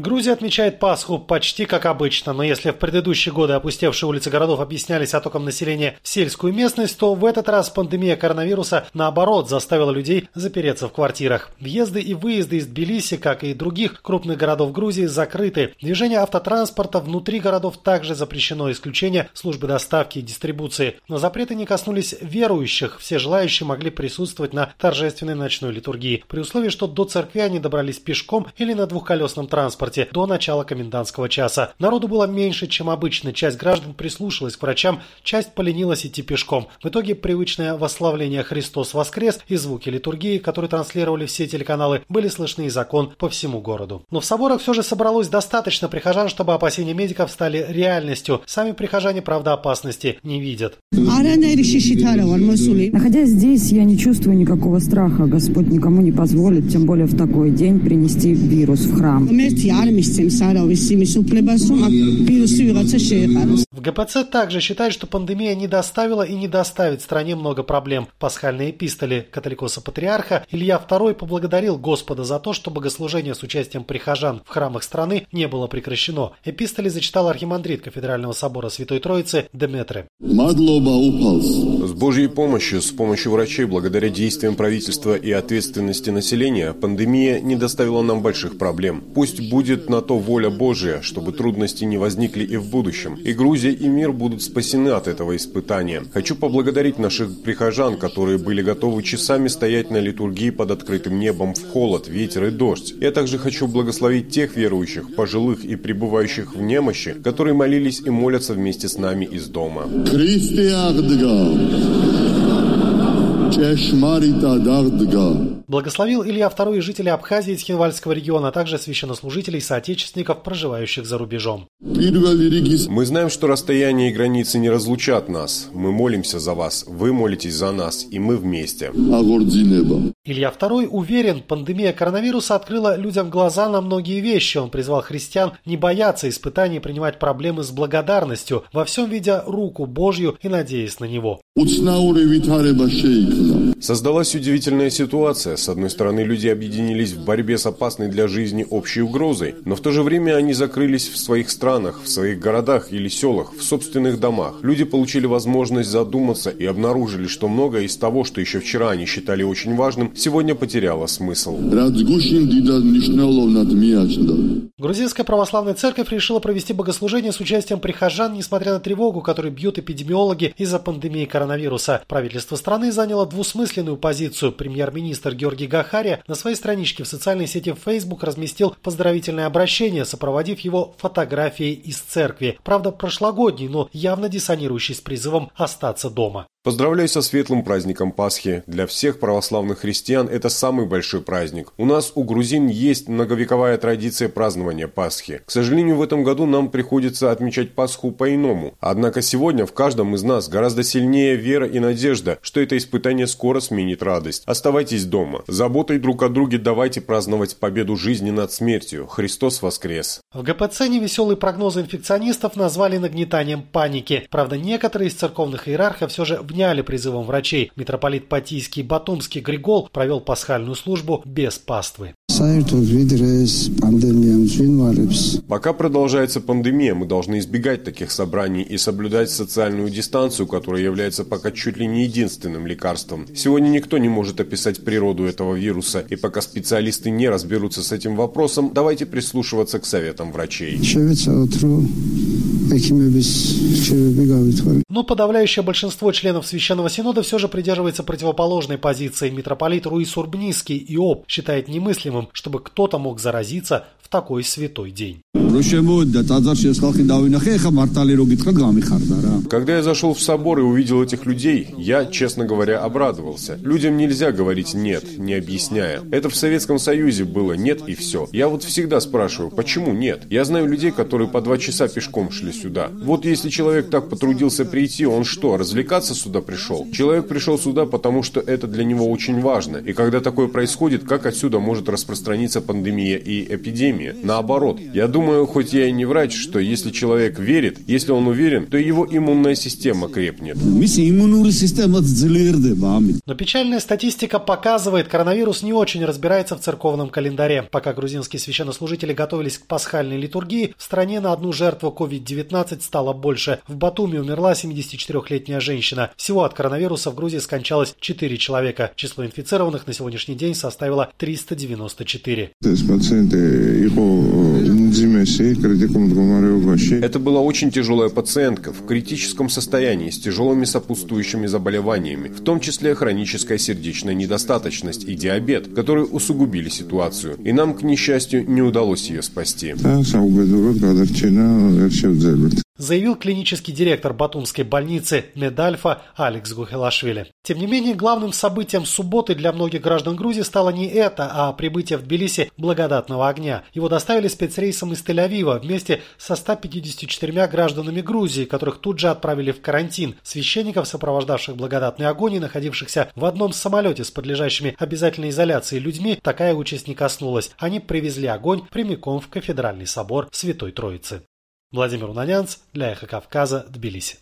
Грузия отмечает Пасху почти как обычно, но если в предыдущие годы опустевшие улицы городов объяснялись оттоком населения в сельскую местность, то в этот раз пандемия коронавируса наоборот заставила людей запереться в квартирах. Въезды и выезды из Тбилиси, как и других крупных городов Грузии, закрыты. Движение автотранспорта внутри городов также запрещено, исключение службы доставки и дистрибуции. Но запреты не коснулись верующих, все желающие могли присутствовать на торжественной ночной литургии, при условии, что до церкви они добрались пешком или на двухколесном транспорте транспорте до начала комендантского часа. Народу было меньше, чем обычно. Часть граждан прислушалась к врачам, часть поленилась идти пешком. В итоге привычное восславление «Христос воскрес» и звуки литургии, которые транслировали все телеканалы, были слышны и закон по всему городу. Но в соборах все же собралось достаточно прихожан, чтобы опасения медиков стали реальностью. Сами прихожане, правда, опасности не видят. Находясь здесь, я не чувствую никакого страха. Господь никому не позволит, тем более в такой день, принести вирус в храм. არ მისცემს არავის იმის უფლებას, რომ ვირუსი ვიღაცა შეეყაროს. В ГПЦ также считают, что пандемия не доставила и не доставит стране много проблем. Пасхальные эпистоли католикоса-патриарха Илья II поблагодарил Господа за то, что богослужение с участием прихожан в храмах страны не было прекращено. Эпистоли зачитал архимандрит Кафедрального собора Святой Троицы Деметры. С Божьей помощью, с помощью врачей, благодаря действиям правительства и ответственности населения, пандемия не доставила нам больших проблем. Пусть будет на то воля Божия, чтобы трудности не возникли и в будущем. И Грузия, и мир будут спасены от этого испытания. Хочу поблагодарить наших прихожан, которые были готовы часами стоять на литургии под открытым небом в холод, ветер и дождь. Я также хочу благословить тех верующих, пожилых и пребывающих в немощи, которые молились и молятся вместе с нами из дома. Благословил Илья II жителей Абхазии и Цхинвальского региона, а также священнослужителей соотечественников, проживающих за рубежом. Мы знаем, что расстояние и границы не разлучат нас. Мы молимся за вас, вы молитесь за нас, и мы вместе. Илья II уверен, пандемия коронавируса открыла людям глаза на многие вещи. Он призвал христиан не бояться испытаний и принимать проблемы с благодарностью, во всем видя руку Божью и надеясь на Него. Создалась удивительная ситуация. С одной стороны, люди объединились в борьбе с опасной для жизни общей угрозой, но в то же время они закрылись в своих странах, в своих городах или селах, в собственных домах. Люди получили возможность задуматься и обнаружили, что многое из того, что еще вчера они считали очень важным, сегодня потеряло смысл. Грузинская православная церковь решила провести богослужение с участием прихожан, несмотря на тревогу, которую бьют эпидемиологи из-за пандемии коронавируса. Правительство страны заняло двусмысленную позицию. Премьер-министр Георгий Гахария на своей страничке в социальной сети Facebook разместил поздравительное обращение, сопроводив его фотографией из церкви. Правда, прошлогодний, но явно диссонирующий с призывом остаться дома. Поздравляю со светлым праздником Пасхи. Для всех православных христиан это самый большой праздник. У нас, у грузин, есть многовековая традиция празднования Пасхи. К сожалению, в этом году нам приходится отмечать Пасху по-иному. Однако сегодня в каждом из нас гораздо сильнее вера и надежда, что это испытание скоро сменит радость. Оставайтесь дома. Заботой друг о друге давайте праздновать победу жизни над смертью. Христос воскрес. В ГПЦ невеселые прогнозы инфекционистов назвали нагнетанием паники. Правда, некоторые из церковных иерархов все же вняли призывом врачей. Митрополит Патийский Батумский Григол провел пасхальную службу без паствы. Пока продолжается пандемия, мы должны избегать таких собраний и соблюдать социальную дистанцию, которая является пока чуть ли не единственным лекарством. Сегодня никто не может описать природу этого вируса, и пока специалисты не разберутся с этим вопросом, давайте прислушиваться к советам врачей. Но подавляющее большинство членов Священного Синода все же придерживается противоположной позиции. Митрополит Руис Урбнийский Иоб считает немыслимым, чтобы кто-то мог заразиться в такой святой день. Когда я зашел в собор и увидел этих людей, я, честно говоря, обрадовался. Людям нельзя говорить «нет», не объясняя. Это в Советском Союзе было «нет» и все. Я вот всегда спрашиваю, почему «нет»? Я знаю людей, которые по два часа пешком шли сюда. Вот если человек так потрудился прийти, он что, развлекаться сюда пришел? Человек пришел сюда, потому что это для него очень важно. И когда такое происходит, как отсюда может распространиться пандемия и эпидемия? Наоборот, я думаю, хоть я и не врач, что если человек верит, если он уверен, то его иммунная система крепнет. Но печальная статистика показывает, коронавирус не очень разбирается в церковном календаре. Пока грузинские священнослужители готовились к пасхальной литургии, в стране на одну жертву COVID-19 стало больше. В Батуми умерла 74-летняя женщина. Всего от коронавируса в Грузии скончалось 4 человека. Число инфицированных на сегодняшний день составило 394. Это была очень тяжелая пациентка в критическом состоянии с тяжелыми сопутствующими заболеваниями, в том числе хроническая сердечная недостаточность и диабет, которые усугубили ситуацию. И нам, к несчастью, не удалось ее спасти заявил клинический директор Батумской больницы Медальфа Алекс Гухелашвили. Тем не менее, главным событием субботы для многих граждан Грузии стало не это, а прибытие в Тбилиси благодатного огня. Его доставили спецрейсом из Тель-Авива вместе со 154 гражданами Грузии, которых тут же отправили в карантин. Священников, сопровождавших благодатный огонь и находившихся в одном самолете с подлежащими обязательной изоляции людьми, такая участь не коснулась. Они привезли огонь прямиком в кафедральный собор Святой Троицы. Владимир Унанянц для Эхо Кавказа, Тбилиси.